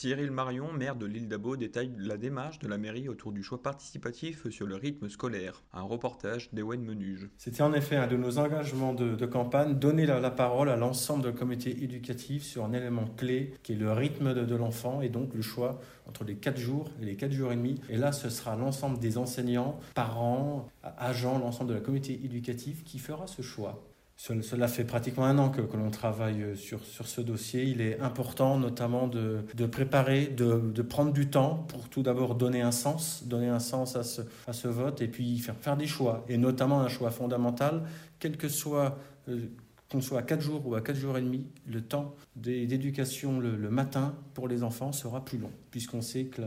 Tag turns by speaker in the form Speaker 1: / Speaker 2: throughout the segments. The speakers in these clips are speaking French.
Speaker 1: Cyril Marion, maire de l'île d'Abo, détaille la démarche de la mairie autour du choix participatif sur le rythme scolaire. Un reportage d'Ewen Menuge.
Speaker 2: C'était en effet un de nos engagements de, campagne, donner la, parole à l'ensemble de comité éducatif sur un élément clé qui est le rythme de, de l'enfant et donc le choix entre les 4 jours et les 4 jours et demi. Et là, ce sera l'ensemble des enseignants, parents, agents, l'ensemble de la comité éducative qui fera ce choix. Cela fait pratiquement un an que, que l'on travaille sur, sur ce dossier. Il est important notamment de, de préparer, de, de, prendre du temps pour tout d'abord donner un sens, donner un sens à ce, à ce vote et puis faire, faire des choix. Et notamment un choix fondamental, quel que soit, euh, qu'on soit à 4 jours ou à 4 jours et demi, le temps d'éducation le, le, matin pour les enfants sera plus long, puisqu'on sait que,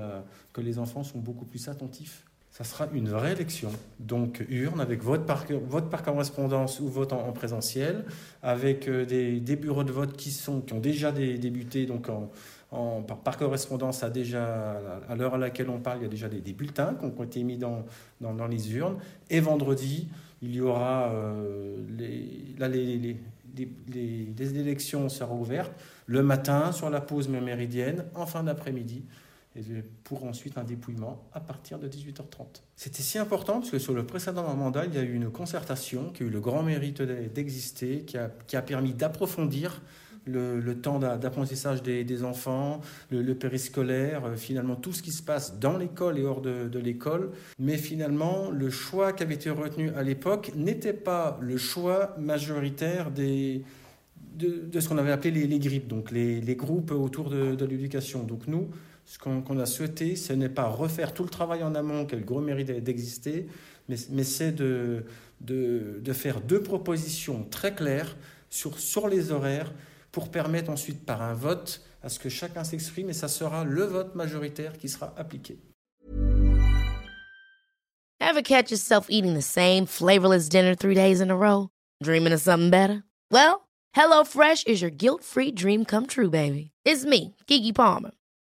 Speaker 2: que les enfants sont beaucoup plus attentifs ça sera une vraie élection. Donc urne avec vote par, correspondance ou vote en, présentiel, avec euh, des, bureaux de vote qui, sont, qui ont déjà débuté donc par, correspondance à déjà à l'heure à laquelle on parle, il y a déjà des, bulletins qui ont été mis dans, les urnes. Et vendredi, il y aura euh, les, là, les élections seront ouvertes le matin sur la pause méridienne, en fin d'après-midi pour ensuite un dépouillement à partir de 18h30. C'était si important parce que sur le précédent mandat, il y a eu une concertation qui a eu le grand mérite d'exister, qui a, permis d'approfondir le, temps d'apprentissage des, enfants, le, périscolaire, euh, finalement tout ce qui se passe dans l'école et hors de, l'école. Mais finalement, le choix qui avait été retenu à l'époque n'était pas le choix majoritaire de, ce qu'on avait appelé les, les donc les, les groupes autour de, de l'éducation. Donc nous, ce qu'on a souhaité, ce n'est pas refaire tout le travail en amont qui a le gros mérite d'exister, mais, mais c'est de, de, de, faire deux propositions très claires sur, sur les horaires pour permettre ensuite par un vote à ce que chacun s'exprime et ça sera le vote majoritaire qui sera appliqué.
Speaker 3: Ever catch yourself eating the same flavorless dinner three days in a row? Dreaming of something better? Well, HelloFresh is your guilt-free dream come true, baby. It's me, Kiki Palmer.